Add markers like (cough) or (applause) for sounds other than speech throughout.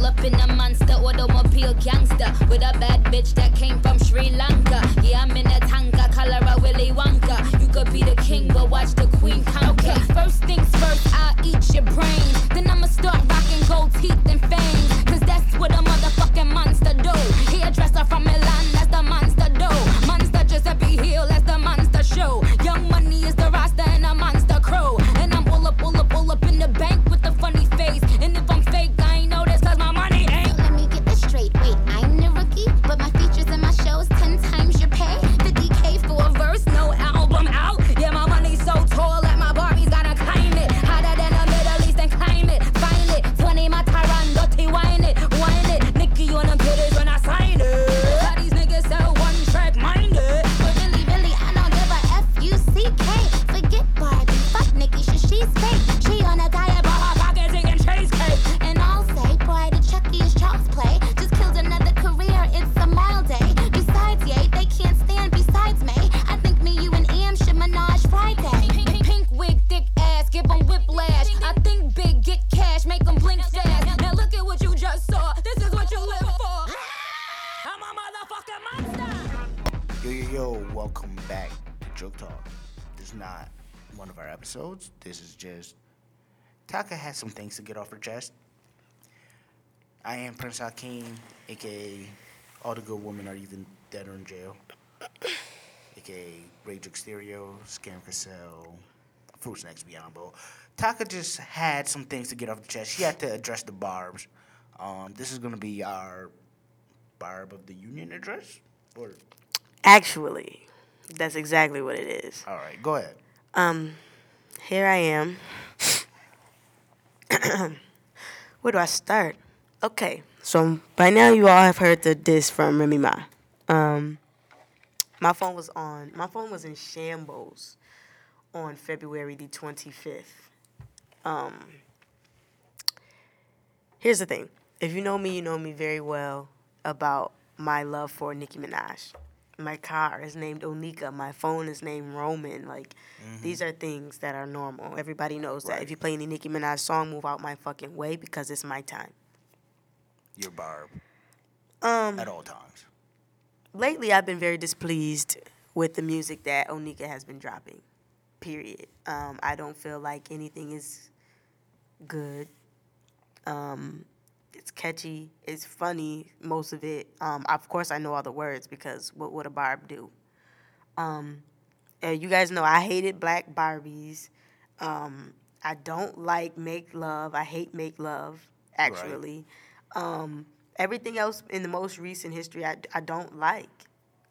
pull up in a monster automobile gangster with a bad bitch that came from Sri Lanka. Yeah, I'm in a tanka, color a Willy Wonka. You could be the king, but watch the queen conquer. First things first, I'll eat your brains. Then I'ma start rocking gold teeth and fangs. Cause that's what a motherfucking monster do. Hairdresser from Milan, just Taka has some things to get off her chest. I am Prince Hakeem, aka All the Good Women Are Either Dead or in Jail, (coughs) aka Rage Exterio, Scam Cassell, Fruit Snacks Beyond Bowl. Taka just had some things to get off the chest. She had to address the barbs. Um, this is going to be our Barb of the Union address? Or, Actually, that's exactly what it is. all right, go ahead. Um, here I am. (clears throat) Where do I start? Okay, so by now you all have heard the diss from Remy Ma. Um, my phone was on. My phone was in shambles on February the twenty fifth. Um, here's the thing: if you know me, you know me very well about my love for Nicki Minaj. My car is named Onika. My phone is named Roman. Like, these are things that are normal. Everybody knows that. If you play any Nicki Minaj song, move out my fucking way because it's my time. Your Barb Um, at all times. lately I've been very displeased with the music that Onika has been dropping. Period. Um, I don't feel like anything is good. Um, it's catchy. It's funny. Most of it. Um, of course, I know all the words because what would a Barb do? Um, you guys know I hated Black Barbies. Um, I don't like Make Love. I hate Make Love. Actually, um, everything else in the most recent history, I, I don't like.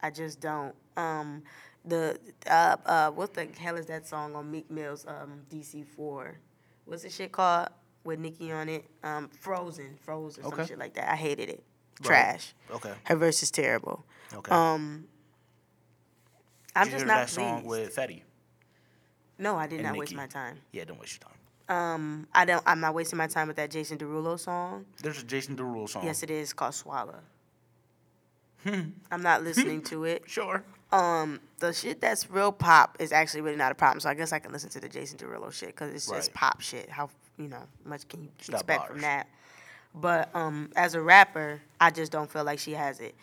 I just don't. Um, the uh, uh, what the hell is that song on Meek Mill's um, DC Four? What's the shit called with Nicki on it? Um, Frozen, Frozen, some shit like that. I hated it. Right. Trash. Okay. Her verse is terrible. Okay. Um, I'm Did you just not that pleased. song with Fetty? no, I did and not waste my time. Yeah, don't waste your time. Um, I don't. I'm not wasting my time with that Jason Derulo song. There's a Jason Derulo song. Yes, it is called Swallow. Hmm. I'm not listening to it. (laughs) Sure. Um, the shit that's real pop is actually really not a problem. So I guess I can listen to the Jason Derulo shit because it's just pop shit. How you know much can you not expect from that? But um, as a rapper, I just don't feel like she has it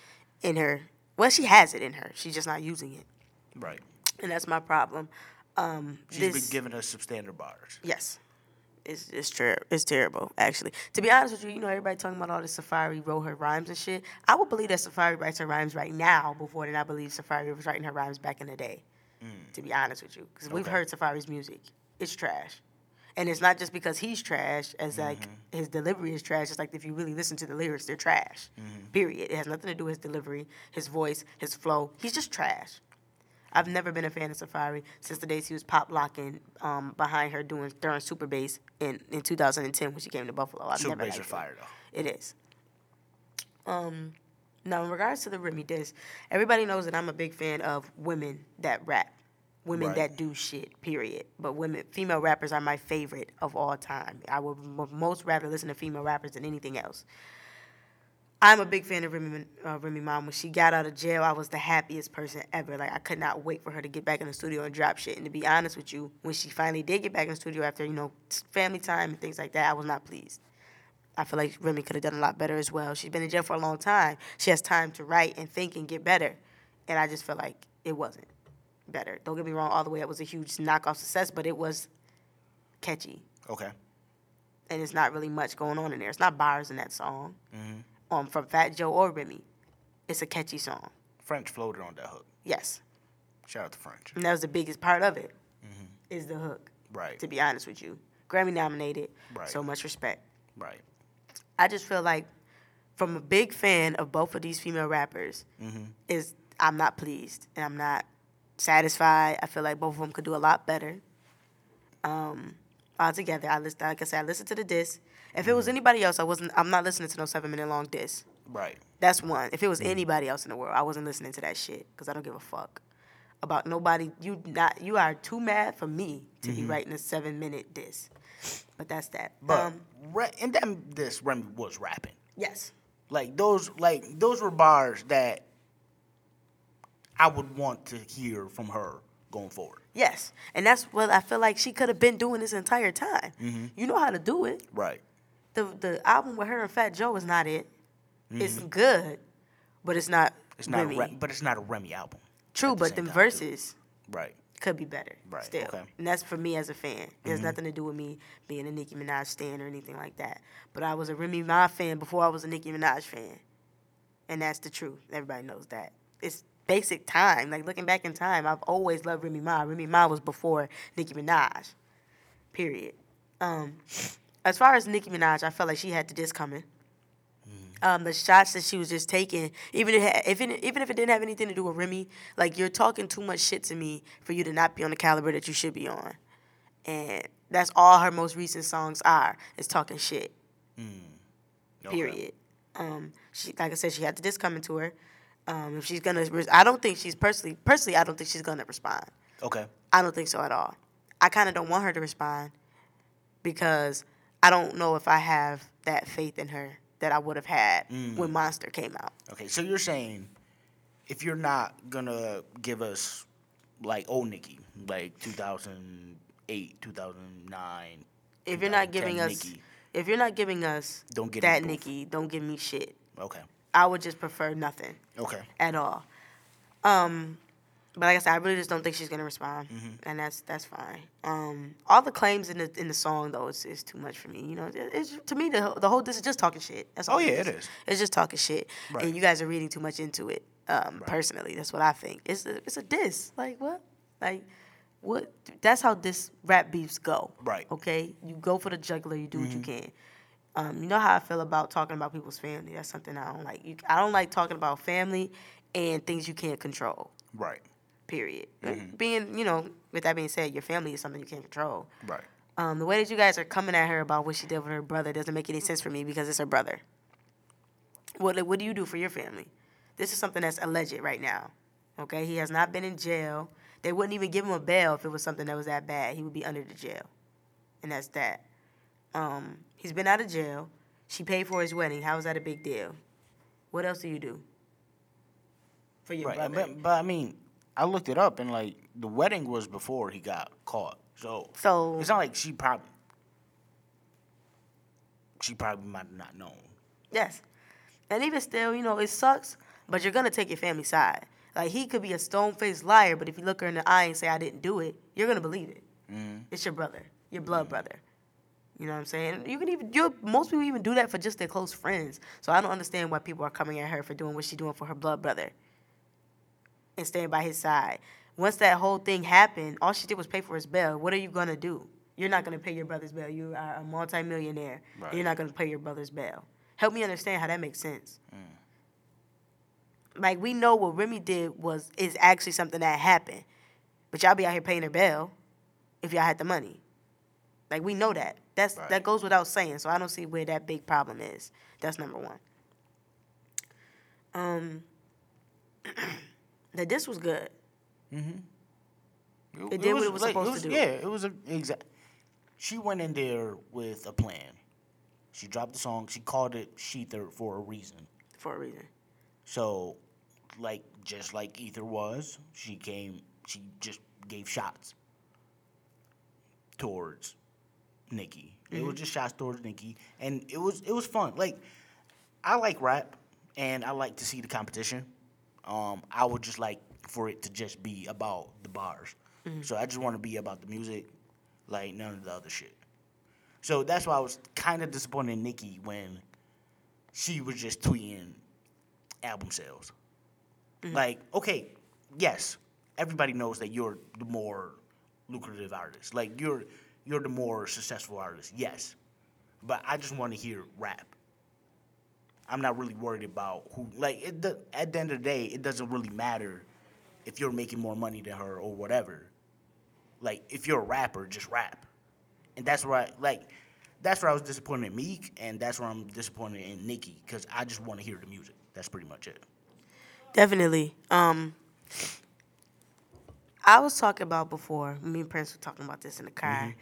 in her. Well, she has it in her. She's just not using it, Right. and that's my problem. Um, She's this, been giving us substandard bars. Yes. It's it's ter- it's terrible, actually. To be honest with you, you know everybody talking about all this Safari wrote her rhymes and shit. I would believe that Safari writes her rhymes right now before than I believe Safari was writing her rhymes back in the day. To be honest with you, because we've heard Safari's music, it's trash, and it's not just because he's trash. As like his delivery is trash. It's like if you really listen to the lyrics, they're trash. Period. It has nothing to do with his delivery, his voice, his flow. He's just trash. I've never been a fan of Safari since the days he was pop locking um, behind her doing during Super Bass in, in 2010 when she came to Buffalo. I've Super never Bass are fire though. It is. Um, now in regards to the Remy diss, everybody knows that I'm a big fan of women that rap, women Right. that do shit. Period. But women, female rappers are my favorite of all time. I would m- most rather listen to female rappers than anything else. I'm a big fan of Remy, uh, Remy Ma. When she got out of jail, I was the happiest person ever. Like I could not wait for her to get back in the studio and drop shit. And to be honest with you, when she finally did get back in the studio after you know family time and things like that, I was not pleased. I feel like Remy could have done a lot better as well. She's been in jail for a long time. She has time to write and think and get better. And I just feel like it wasn't better. Don't get me wrong, all the way it was a huge knockoff success, but it was catchy. Okay. And it's not really much going on in there. It's not bars in that song Mm-hmm. um, from Fat Joe or Remy. It's a catchy song. French floated on that hook. Yes. Shout out to French. And that was the biggest part of it, Mm-hmm. is the hook, Right. to be honest with you. Grammy nominated. Right. So much respect. Right. I just feel like, from a big fan of both of these female rappers, Mm-hmm. is I'm not pleased and I'm not satisfied. I feel like both of them could do a lot better. Um, altogether, I listen. Like I said, I listened to the disc. If it was anybody else, I wasn't. I'm not listening to no seven minute long disc. Right. That's one. If it was anybody else in the world, I wasn't listening to that shit because I don't give a fuck about nobody. You not. You are too mad for me to be writing a seven minute disc. But that's that. But um, Re- and then this Remy was rapping. yes. Like those, like those were bars that I would want to hear from her going forward. Yes, and that's what I feel like she could have been doing this entire time. Mm-hmm. You know how to do it. Right. The the album with her and Fat Joe is not it. Mm-hmm. It's good, but it's not. It's not, Remy. a Re- but it's not a Remy album. True, the but them time, verses Right. could be better. Right, Still, okay. and that's for me as a fan. It has mm-hmm. nothing to do with me being a Nicki Minaj stan or anything like that. But I was a Remy Ma fan before I was a Nicki Minaj fan, and that's the truth. Everybody knows that. It's basic time. Like looking back in time, I've always loved Remy Ma. Remy Ma was before Nicki Minaj. Period. Um, as far as Nicki Minaj, I felt like she had the disc coming. Um, the shots that she was just taking, even if, it if it, even if it didn't have anything to do with Remy, like you're talking too much shit to me for you to not be on the caliber that you should be on, and that's all her most recent songs are is talking shit. Okay. Period. Um, she like I said, she had the disc coming to her. Um, if she's gonna, res- I don't think she's personally, personally, I don't think she's gonna respond. Okay. I don't think so at all. I kind of don't want her to respond because I don't know if I have that faith in her that I would have had when Monster came out. Okay. So you're saying if you're not gonna give us like old Nicki, like 2008, 2009, If you're not 2010 giving us, if you're not giving us Don't get that. Nikki, don't give me shit. okay. I would just prefer nothing Okay. at all. Um, but like I said, I really just don't think she's gonna respond, Mm-hmm. and that's that's fine. Um, all the claims in the in the song though is, is too much for me. You know, it, it's to me the the whole this is just talking shit. That's all Oh, yeah, is. it is. It's just talking shit, Right. and you guys are reading too much into it. Um, personally, that's what I think. It's a, it's a diss. Like what? Like what? That's how this rap beefs go. Right. Okay. You go for the juggler. You do what you Mm-hmm. can. Um, you know how I feel about talking about people's family. That's something I don't like. You, I don't like talking about family and things you can't control. Right. Period. Mm-hmm. Being, you know, with that being said, your family is something you can't control. Right. Um, the way that you guys are coming at her about what she did with her brother doesn't make any sense for me because it's her brother. What What do you do for your family? This is something that's alleged right now. Okay, he has not been in jail. They wouldn't even give him a bail if it was something that was that bad. He would be under the jail, and that's that. Um, he's been out of jail. She paid for his wedding. How is that a big deal? What else do you do for your Right. brother? But, but I mean, I looked it up and like the wedding was before he got caught. So So it's not like she probably she probably might have not known. Yes. And even still, you know, it sucks, but you're gonna take your family side. Like he could be a stone faced liar, but if you look her in the eye and say I didn't do it, you're gonna believe it. It's your brother, your blood brother. You know what I'm saying? You can even you most people even do that for just their close friends. So I don't understand why people are coming at her for doing what she's doing for her blood brother and staying by his side. Once that whole thing happened, all she did was pay for his bail. What are you gonna do? You're not gonna pay your brother's bail. You are a multimillionaire. Right. You're not gonna pay your brother's bail. Help me understand how that makes sense. Mm. Like we know what Remy did was is actually something that happened, but y'all be out here paying her bail if y'all had the money. Like we know that. That's Right. that goes without saying. So I don't see where that big problem is. That's number one. Um, (clears throat) the disc was good. Mhm. It did what it was supposed to do. Yeah, it was a exact. She went in there with a plan. She dropped the song. She called it Sheether for a reason. for a reason. So, like just like Ether was, she came. She just gave shots towards Nikki It was just shots towards Nikki, and it was it was fun. Like I like rap, and I like to see the competition. Um, I would just like for it to just be about the bars. Mm-hmm. So I just want to be about the music, like none of the other shit. So that's why I was kind of disappointed in Nicki when she was just tweeting album sales. Mm-hmm. Like, okay, yes, everybody knows that you're the more lucrative artist. Like you're you're the more successful artist. Yes, but I just want to hear rap. I'm not really worried about who. Like it, do- at the end of the day, it doesn't really matter if you're making more money than her or whatever. Like if you're a rapper, just rap, and that's where I, like that's where I was disappointed in Meek, and that's where I'm disappointed in Nicki because I just want to hear the music. That's pretty much it. Definitely. Um, I was talking about before. Me and Prince were talking about this in the car.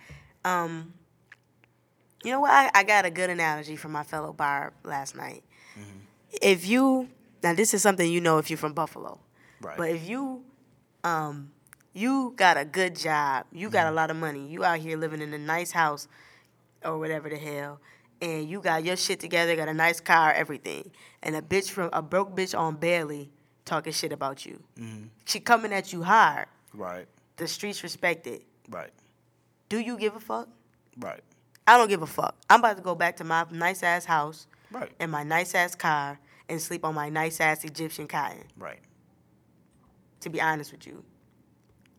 Um, you know what? I, I got a good analogy from my fellow Barb last night. If you now, this is something you know if you're from Buffalo, Right. but if you um, you got a good job, you got a lot of money, you out here living in a nice house or whatever the hell, and you got your shit together, got a nice car, everything, and a bitch from a broke bitch on Barely talking shit about you. She coming at you hard. Right. The streets respect it. Right. Do you give a fuck? Right. I don't give a fuck. I'm about to go back to my nice ass house Right. and my nice ass car and sleep on my nice ass Egyptian cotton. Right. To be honest with you.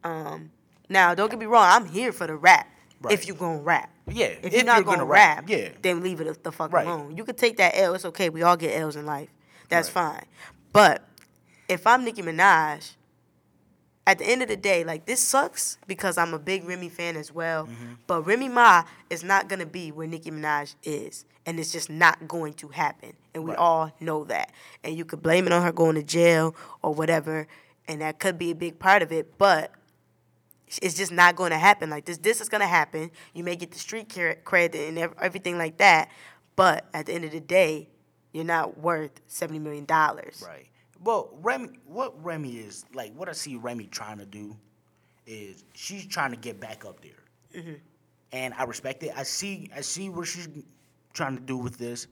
Um, now don't get me wrong. I'm here for the rap. Right. If you gonna rap. Yeah. If, you're not gonna, rap, yeah. then leave it the fuck Right. alone. You could take that L. It's okay. We all get L's in life. That's Right. fine. But if I'm Nicki Minaj, at the end of the day, like this sucks because I'm a big Remy fan as well. Mm-hmm. But Remy Ma is not gonna be where Nicki Minaj is, and it's just not going to happen. And we Right. all know that. And you could blame it on her going to jail or whatever, and that could be a big part of it. But it's just not going to happen. Like this, this is going to happen. You may get the street cre- credit and everything like that, but at the end of the day, you're not worth seventy million dollars. Right. Well, Remy, what Remy is like, what I see Remy trying to do is she's trying to get back up there, Mm-hmm. and I respect it. I see, I see what she's trying to do with this,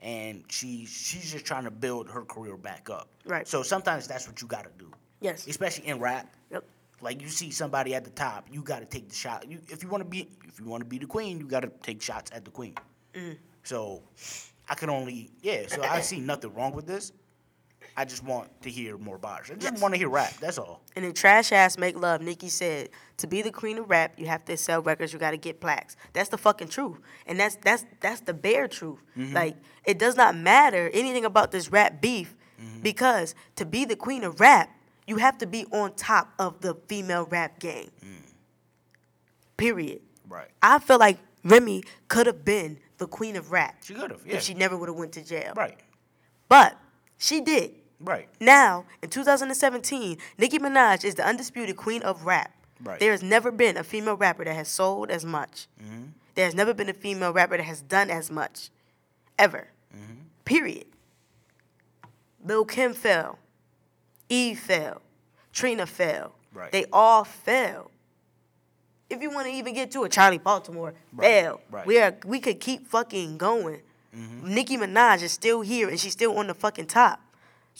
and she she's just trying to build her career back up. Right. So sometimes that's what you got to do. Yes. Especially in rap. Yep. Like you see somebody at the top, you got to take the shot. You, if you want to be, if you want to be the queen, you got to take shots at the queen. Mm. So, I can only, yeah. So I see nothing wrong with this. I just want to hear more bars. I just Yes. want to hear rap. That's all. And in trash ass make love, Nicki said, to be the queen of rap, you have to sell records, you gotta get plaques. That's the fucking truth. And that's that's that's the bare truth. Mm-hmm. Like, it does not matter anything about this rap beef mm-hmm. because to be the queen of rap, you have to be on top of the female rap game. Mm. Period. Right. I feel like Remy could have been the queen of rap She could have. Yeah. if she never would have went to jail. right. But she did. Right. Now, in 2017, Nicki Minaj is the undisputed queen of rap. Right. There has never been a female rapper that has sold as much. Mm-hmm. There has never been a female rapper that has done as much. Ever. Mm-hmm. Period. Lil Kim fell. Eve fell. Trina fell. Right. They all fell. If you want to even get to it, Charlie Baltimore Right, fell. right. We are we could keep fucking going. Mm-hmm. Nicki Minaj is still here and she's still on the fucking top.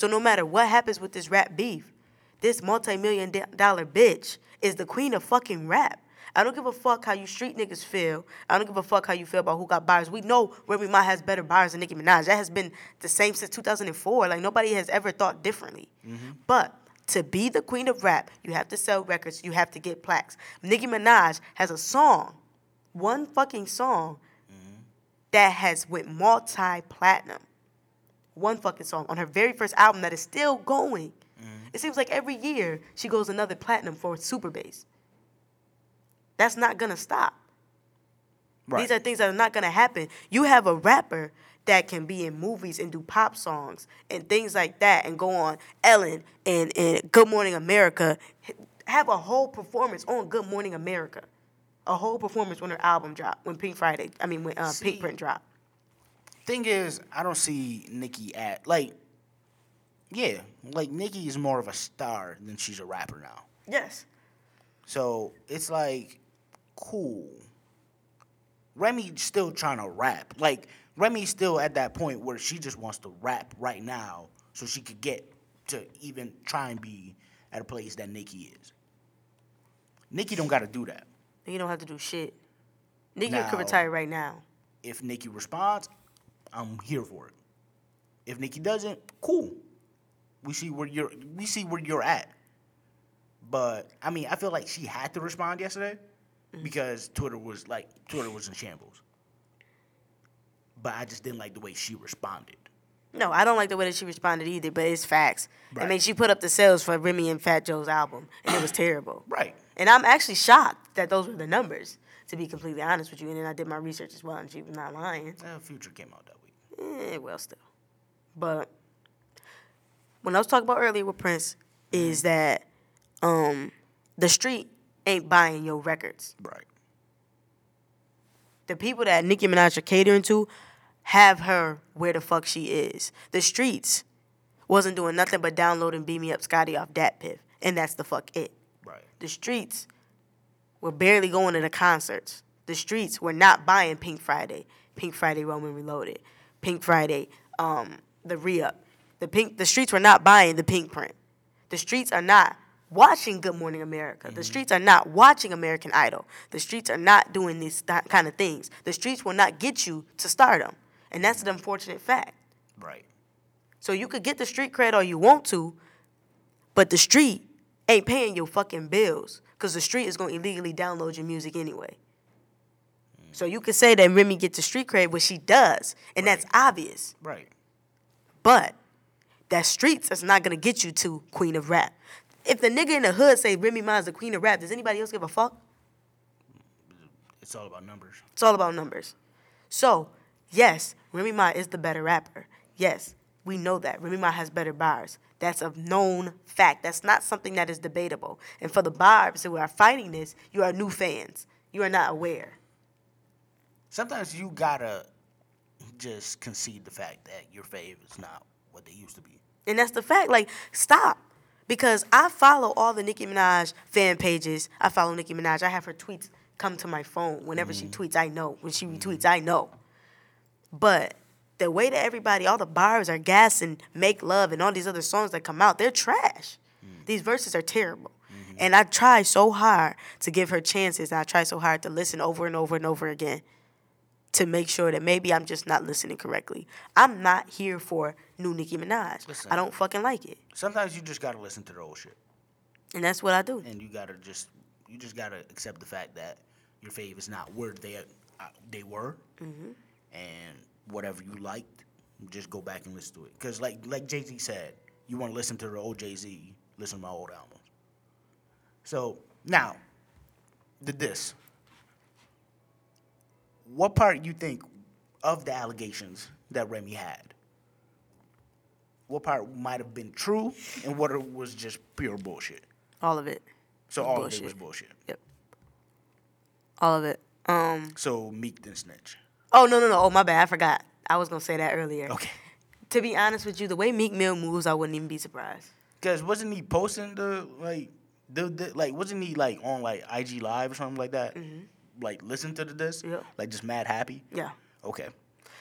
So no matter what happens with this rap beef, this multi-million dollar bitch is the queen of fucking rap. I don't give a fuck how you street niggas feel. I don't give a fuck how you feel about who got buyers. We know Remy Ma has better buyers than Nicki Minaj. That has been the same since 2004. Like nobody has ever thought differently. Mm-hmm. But to be the queen of rap, you have to sell records. You have to get plaques. Nicki Minaj has a song, one fucking song, mm-hmm. that has went multi-platinum. One fucking song on her very first album that is still going. It seems like every year she goes another platinum for Super Bass. That's not gonna stop. Right. These are things that are not gonna happen. You have a rapper that can be in movies and do pop songs and things like that and go on Ellen and, and Good Morning America. Have a whole performance on Good Morning America. A whole performance when her album dropped, when Pink Friday, I mean when uh, See- Pink Print dropped. Thing is, I don't see Nicki at like. Yeah, like Nicki is more of a star than she's a rapper now. Yes. So it's like, cool. Remy still trying to rap. Like Remy's still at that point where she just wants to rap right now, so she could get to even try and be at a place that Nicki is. Nicki don't got to do that. You don't have to do shit. Nicki Now- could retire right now. If Nicki responds, I'm here for it. If Nikki doesn't, cool. We see where you're. We see where you're at. But I mean, I feel like she had to respond yesterday because Twitter was like Twitter was in shambles. But I just didn't like the way she responded. No, I don't like the way that she responded either, but it's facts. I mean, she put up the sales for Remy and Fat Joe's album, and it was terrible. (coughs) Right. And I'm actually shocked that those were the numbers, to be completely honest with you. And then I did my research as well, and she was not lying. Uh, Future came out week. Eh, well, still. But when I was talking about earlier with Prince, is that um, the street ain't buying your records. Right. The people that Nicki Minaj are catering to have her where the fuck she is. The streets wasn't doing nothing but downloading Beat Me Up Scotty off Dat Piff, and that's the fuck it. Right. The streets were barely going to the concerts. The streets were not buying Pink Friday, Pink Friday Roman Reloaded, Pink Friday, um, the re-up. The pink, the streets were not buying the Pink Print. The streets are not watching Good Morning America. The streets are not watching American Idol. The streets are not doing these th- kind of things. The streets will not get you to stardom, and that's an unfortunate fact. Right. So you could get the street cred all you want to, but the street ain't paying your fucking bills because the street is going to illegally download your music anyway. So you could say that Remy gets the street cred, which she does, and that's obvious. Right. But that streets is not going to get you to Queen of Rap. If the nigga in the hood say Remy Ma's the Queen of Rap, does anybody else give a fuck? It's all about numbers. It's all about numbers. So, yes, Remy Ma is the better rapper. Yes, we know that. Remy Ma has better bars. That's a known fact. That's not something that is debatable. And for the barbs who are fighting this, you are new fans. You are not aware. Sometimes you gotta just concede the fact that your fave is not what they used to be. And that's the fact. Like, stop. Because I follow all the Nicki Minaj fan pages. I follow Nicki Minaj. I have her tweets come to my phone. Whenever she mm-hmm. tweets, I know. When she mm-hmm. retweets, I know. But the way that everybody, all the bars are gassing Make Love and all these other songs that come out, they're trash. Mm. These verses are terrible. Mm-hmm. And I try so hard to give her chances. And I try so hard to listen over and over and over again to make sure that maybe I'm just not listening correctly. I'm not here for new Nicki Minaj. Listen. I don't fucking like it. Sometimes you just gotta listen to the old shit, And that's what I do. and you gotta just you just gotta accept the fact that your fave is not where they uh, they were, and whatever you liked, just go back and listen to it. Cause like like Jay Z said, you want to listen to the old Jay Z, listen to my old albums. So now, the this. What part you think of the allegations that Remy had? What part might have been true, and what was just pure bullshit? All of it. So all of it was Bullshit. bullshit. Yep. All of it. Um. So Meek didn't snitch. Oh no no no. Oh my bad. I forgot. I was gonna say that earlier. Okay. To be honest with you, the way Meek Mill moves, I wouldn't even be surprised. Cause wasn't he posting the like the, the like wasn't he like on like IG live or something like that? Like listen to the disc? Yeah. Like just mad happy? Yeah. Okay.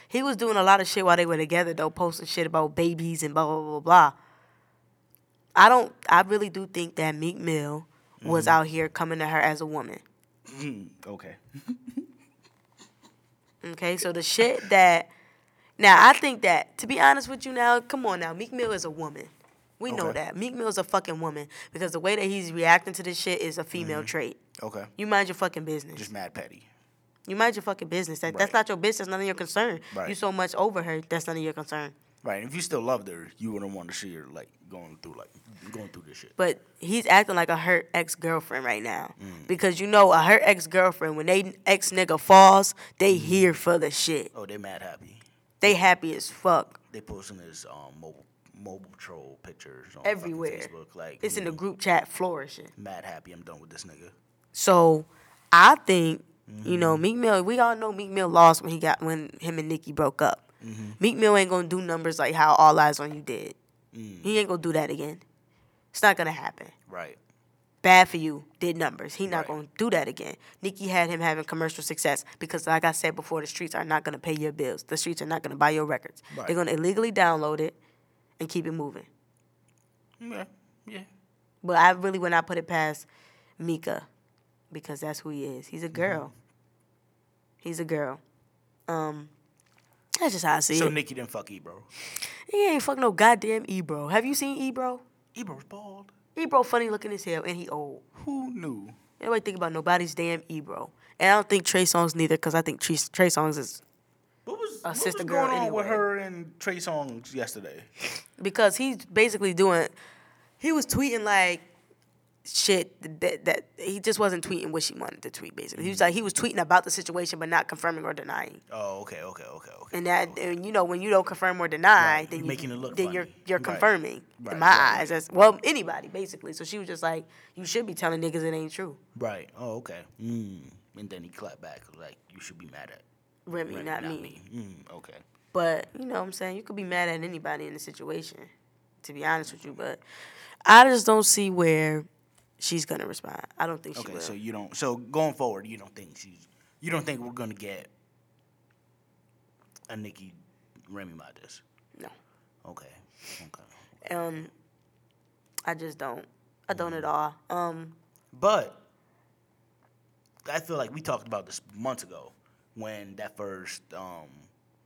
He was doing a lot of shit while they were together, though, posting shit about babies and blah blah blah blah. I don't. I really do think that Meek Mill was out here coming to her as a woman. Mm, okay. (laughs) Okay, so the shit that now I think that to be honest with you now, come on now, Meek Mill is a woman. We know Okay. that Meek Mill is a fucking woman because the way that he's reacting to this shit is a female trait. Okay. You mind your fucking business. Just mad petty. you mind your fucking business. That, That's Right. not your business. None of your concern. Right. You so much over her. That's none of your concern. Right. If you still loved her, you wouldn't want to see her like going through like going through this shit. But he's acting like a hurt ex girlfriend right now Mm. because you know a hurt ex girlfriend when they ex nigga falls, they Mm. here for the shit. Oh, they mad happy. They happy as fuck. They posting his um mobile mobile troll pictures on Everywhere. Facebook. Like It's in the group chat flourishing. mad happy. I'm done with this nigga. So I think you know Mm-hmm. Meek Mill. We all know Meek Mill lost when he got when him and Nicki broke up. Mm-hmm. Meek Mill ain't gonna do numbers like how All Eyes on You did. Mm. He ain't gonna do that again. It's not gonna happen. Right. Bad for you. Did numbers. He not Right. gonna do that again. Nicki had him having commercial success because, like I said before, the streets are not gonna pay your bills. The streets are not gonna buy your records. Right. They're gonna illegally download it and keep it moving. Yeah, yeah. But I really would not put it past Mika because that's who he is. He's Mm-hmm. a girl. He's a girl. Um, that's just how I see it. So it. Nicki didn't fuck Ebro. he ain't fuck no goddamn Ebro. Have you seen Ebro? Ebro's bald. Ebro funny looking as hell and he old. Who knew? Nobody think about nobody's damn Ebro. And I don't think Trey Songs neither because I think Trey, Trey Songs is What was, A what sister was girl going on with her and Trey Songz yesterday? because he's basically doing. He was tweeting like shit that that he just wasn't tweeting what she wanted to tweet. Basically, he was like he was tweeting about the situation but not confirming or denying. Oh, okay, okay, okay, okay. And that, and you know, when you don't confirm or deny, Right, then you're you, making it look then you're you're confirming Right, in my right, eyes. As well, anybody basically. So she was just like, you should be telling niggas it ain't true. Right. Oh, okay. Mm. And then he clapped back like, "You should be mad at Remy, Remy, not, me. Mm, okay. But you know what I'm saying? You could be mad at anybody in the situation, to be honest with you. But I just don't see where she's gonna respond. I don't think she Okay. will. So you don't. So going forward, you don't think she's. You don't think we're gonna get a Nicki Remy Modest? no. Okay. Okay. Um I just don't. I don't at all. Um But I feel like we talked about this months ago when that first um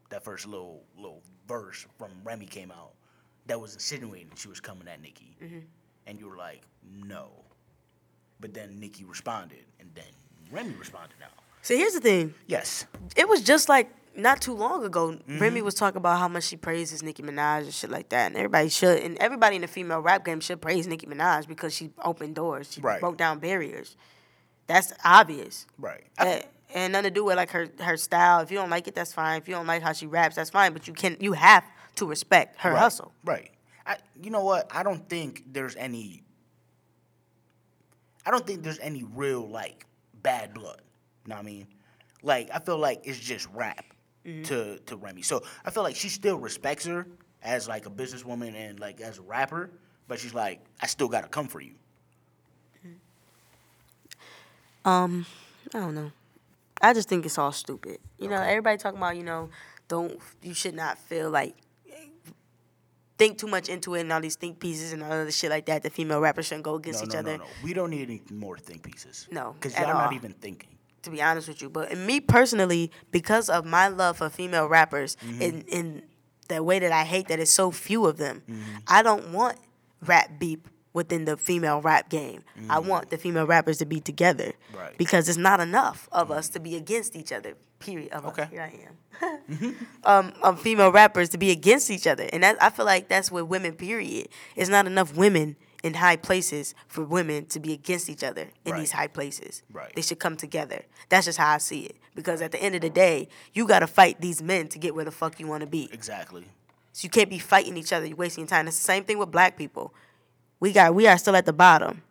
that first little little verse from Remy came out that was insinuating she was coming at Nicki. And you were like, no. But then Nicki responded and then Remy responded now. see here's the thing. Yes. It was just like not too long ago, Mm-hmm. Remy was talking about how much she praises Nicki Minaj and shit like that. And everybody should and everybody in the female rap game should praise Nicki Minaj because she opened doors. She Right. broke down barriers. That's obvious. Right. I- Eh, and nothing to do with like her her style. If you don't like it, that's fine. If you don't like how she raps, that's fine. But you can you have to respect her right, hustle. Right. I, you know what? I don't think there's any. I don't think there's any real like bad blood. You know what I mean? Like I feel like it's just rap to to Remy. So I feel like she still respects her as like a businesswoman and like as a rapper, but she's like, I still gotta come for you. Um, I don't know. I just think it's all stupid. You know, everybody talking about you know, don't you should not feel like think too much into it and all these think pieces and all other shit like that. The female rappers shouldn't go against No, each no, other. no, no. We don't need any more think pieces. No, because y'all not even thinking. to be honest with you. But in me personally, because of my love for female rappers Mm-hmm. and in the way that I hate that it's so few of them, Mm-hmm. I don't want rap beep within the female rap game. I want the female rappers to be together. Mm-hmm. Right. Because it's not enough of us to be against each other. Period. Of Okay. Here I am. (laughs) um, of female rappers to be against each other, and that, I feel like that's with women. Period. It's not enough women in high places for women to be against each other in Right. these high places. Right. They should come together. That's just how I see it. Because at the end of the day, you gotta fight these men to get where the fuck you wanna be. Exactly. So you can't be fighting each other. You're wasting your time. It's the same thing with black people. We got we are still at the bottom.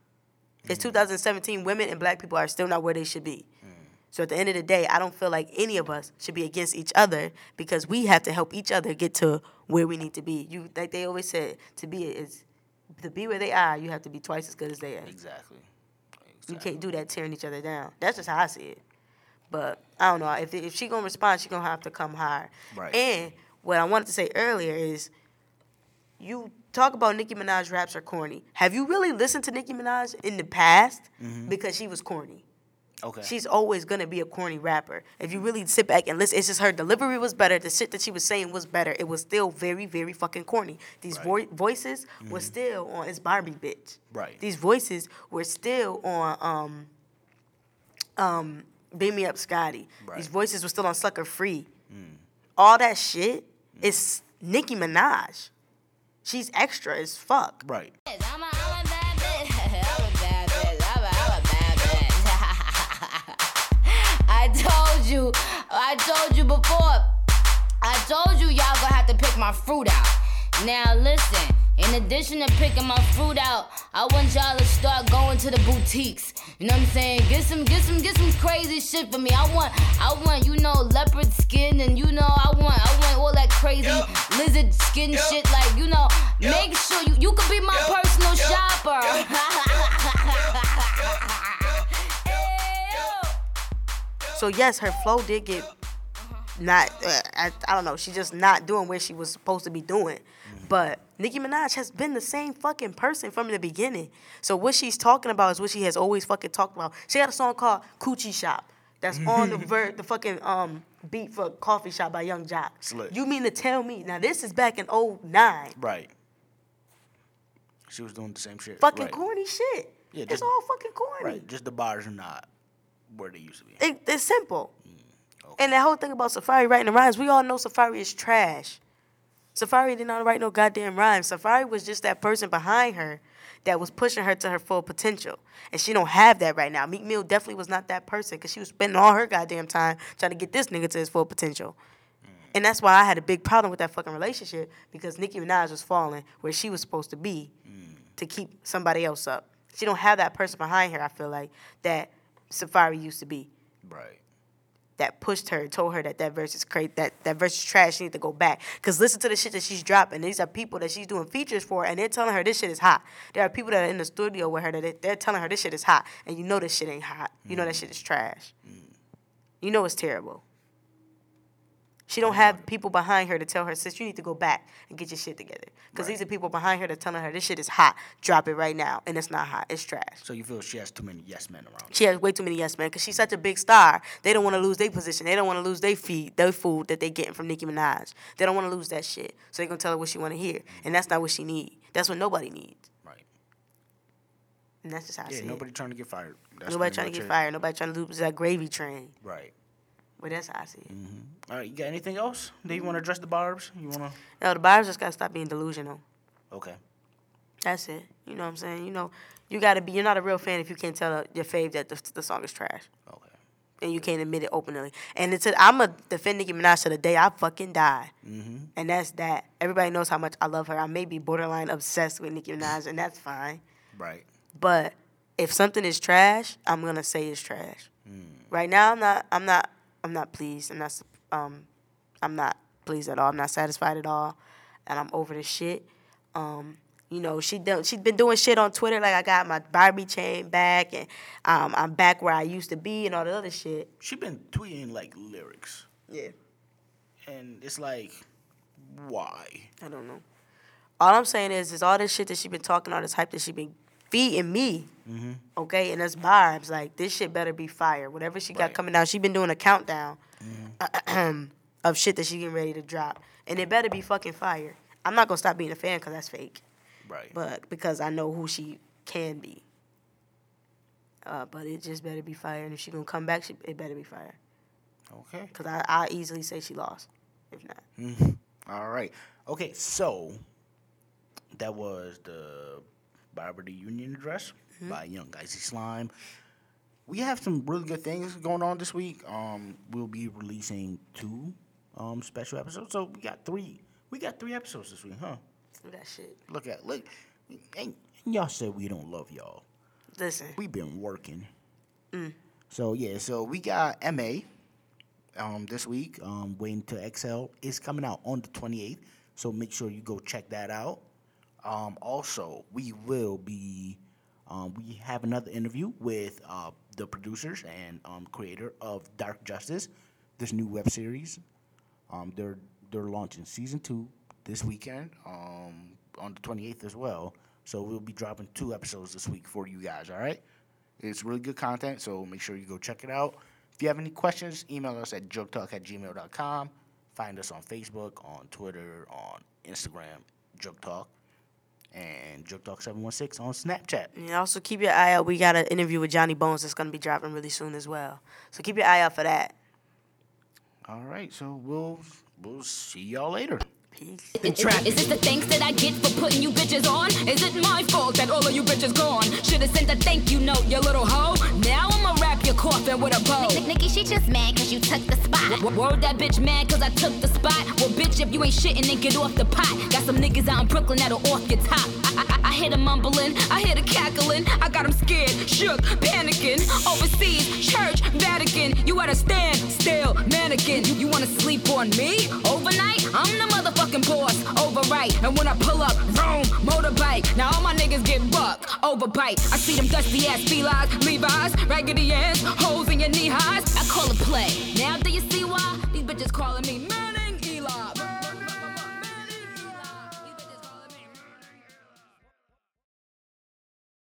It's mm. 2017. Women and black people are still not where they should be. Mm. So at the end of the day, I don't feel like any of us should be against each other because we have to help each other get to where we need to be. You like they always said, to be is to be where they are, you have to be twice as good as they are. Exactly. You can't do that tearing each other down. That's just how I see it. But I don't know if if she gonna respond, she gonna have to come higher. Right. And what I wanted to say earlier is, you talk about Nicki Minaj raps are corny. Have you really listened to Nicki Minaj in the past? Because she was corny. Okay. She's always gonna be a corny rapper. If you really sit back and listen, it's just her delivery was better. The shit that she was saying was better. It was still very, very fucking corny. These Right. vo- voices were still on. It's Barbie bitch. Right. These voices were still on. Um, um, Beam Me Up, Scotty. Right. These voices were still on Sucker Free. All that shit is Nicki Minaj. She's extra as fuck. right. I'm a, I'm a bad bitch. (laughs) I'm a bad bitch. I'm a, I'm a bad bitch. (laughs) I told you. I told you before. I told you y'all gonna have to pick my fruit out. Now listen. In addition to picking my fruit out, I want y'all to start going to the boutiques. You know what I'm saying? Get some, get some, get some crazy shit for me. I want, I want, you know, leopard skin, and you know, I want, I want all that crazy yep. lizard skin yep. shit. Like, you know, yep. make sure you, you can be my personal shopper. (laughs) so yes, her flow did get not. Uh, I, I don't know. She's just not doing what she was supposed to be doing. But Nicki Minaj has been the same fucking person from the beginning. So what she's talking about is what she has always fucking talked about. She had a song called Coochie Shop. That's on the (laughs) ver- the fucking um beat for Coffee Shop by Young Jock. Slick. You mean to tell me now this is back in 09. Right. She was doing the same shit. Fucking right. corny shit. Yeah, it's all fucking corny. Right. Just the bars are not where they used to be. It, it's simple. okay. And that whole thing about Safari writing the rhymes, we all know Safari is trash. Safari did not write no goddamn rhymes. Safari was just that person behind her that was pushing her to her full potential. And she don't have that right now. Meek Mill definitely was not that person because she was spending all her goddamn time trying to get this nigga to his full potential. Mm. And that's why I had a big problem with that fucking relationship because Nicki Minaj was falling where she was supposed to be mm. to keep somebody else up. She don't have that person behind her, I feel like, that Safari used to be Right. That pushed her, told her that that verse is crazy, that that verse is trash. She need to go back. Cause listen to the shit that she's dropping. These are people that she's doing features for, and they're telling her this shit is hot. There are people that are in the studio with her that they- they're telling her this shit is hot, and you know this shit ain't hot. You know that mm. shit is trash. Mm. You know it's terrible. She don't have people behind her to tell her, sis, you need to go back and get your shit together. Because these are people behind her that are telling her this shit is hot. Drop it right now, and it's not hot. It's trash. So you feel she has too many yes men around. She has way too many yes men because she's such a big star. They don't want to lose their position. They don't want to lose their feed, their food that they getting from Nicki Minaj. They don't want to lose that shit. So they gonna tell her what she want to hear, mm-hmm. and that's not what she need. That's what nobody needs, Right. and that's just how I Yeah. see Nobody it. trying to get fired. That's Nobody trying to get it. fired. Nobody trying to lose that gravy train. Right. But that's how I see it. All right. You got anything else? Do you want to address the barbs? You want to? No, the barbs just gotta stop being delusional. Okay. That's it. You know what I'm saying? You know, you gotta be. You're not a real fan if you can't tell your fave that the, the song is trash. Okay. and you can't admit it openly. And it's a, I'm a defend Nicki Minaj to the day I fucking die. Mhm. And that's that. Everybody knows how much I love her. I may be borderline obsessed with Nicki Minaj, and that's fine. Right. But if something is trash, I'm gonna say it's trash. Right now, I'm not. I'm not. I'm not pleased. I'm not. Um, I'm not pleased at all. I'm not satisfied at all, and I'm over this shit. Um, you know, she done, she's been doing shit on Twitter like I got my Barbie chain back, and um, I'm back where I used to be, and all the other shit. She been tweeting like lyrics, Yeah. and it's like, why? I don't know. All I'm saying is, is all this shit that she been talking, all this hype that she been feeding me, mm-hmm. okay, and that's vibes. Like this shit better be fire. Whatever she got Right. coming out, she been doing a countdown mm-hmm. (clears throat) of shit that she getting ready to drop, and it better be fucking fire. I'm not gonna stop being a fan because that's fake, Right. but because I know who she can be. Uh, but it just better be fire, and if she gonna come back, she, it better be fire. okay. Cause I I easily say she lost, if not. Mm-hmm. All right. Okay. So that was the Barber the Union address by Young Icy Slime. We have some really good things going on this week. Um, we'll be releasing two um special episodes. So we got three. We got three episodes this week, huh? That shit. Look at look. And y'all said we don't love y'all. Listen, We've been working. So yeah, so we got MA um this week. Um Waiting to Excel is coming out on the 28th. So make sure you go check that out. Um also we will be um we have another interview with uh the producers and um creator of Dark Justice, this new web series. Um they're they're launching season two this weekend, um on the 28th as well. So we'll be dropping two episodes this week for you guys, all right? It's really good content, so make sure you go check it out. If you have any questions, email us at joketalk at gmail.com. Find us on Facebook, on Twitter, on Instagram, Joke Talk, and Joke Talk 716 on Snapchat. And also keep your eye out. We got an interview with Johnny Bones that's gonna be dropping really soon as well. So keep your eye out for that. All right, so we'll we'll see y'all later. Peace. Is this the thanks that I get for putting you bitches on? Is it my fault that all of you bitches gone? Should've sent a thank you note, you little hoe. Now I'ma wrap your coffin with a bow. Nick- Nikki, she just mad cause you took the spot. W- Word that bitch mad cause I took the spot. Well, bitch, if you ain't shitting, then get off the pot. Got some niggas out in Brooklyn that'll off your top. I, I, hear them mumbling, I hear the cackling. I got them scared, shook, panicking. Overseas, church, Vatican. You at a stand still, mannequin. You, wanna sleep on me? Overnight? I'm the motherfucking boss, overright. And when I pull up, vroom, motorbike. Now all my niggas get bucked, over bite. I see them dusty ass felines, Levi's, raggedy ass, holes in your knee highs. I call it play. Now do you see why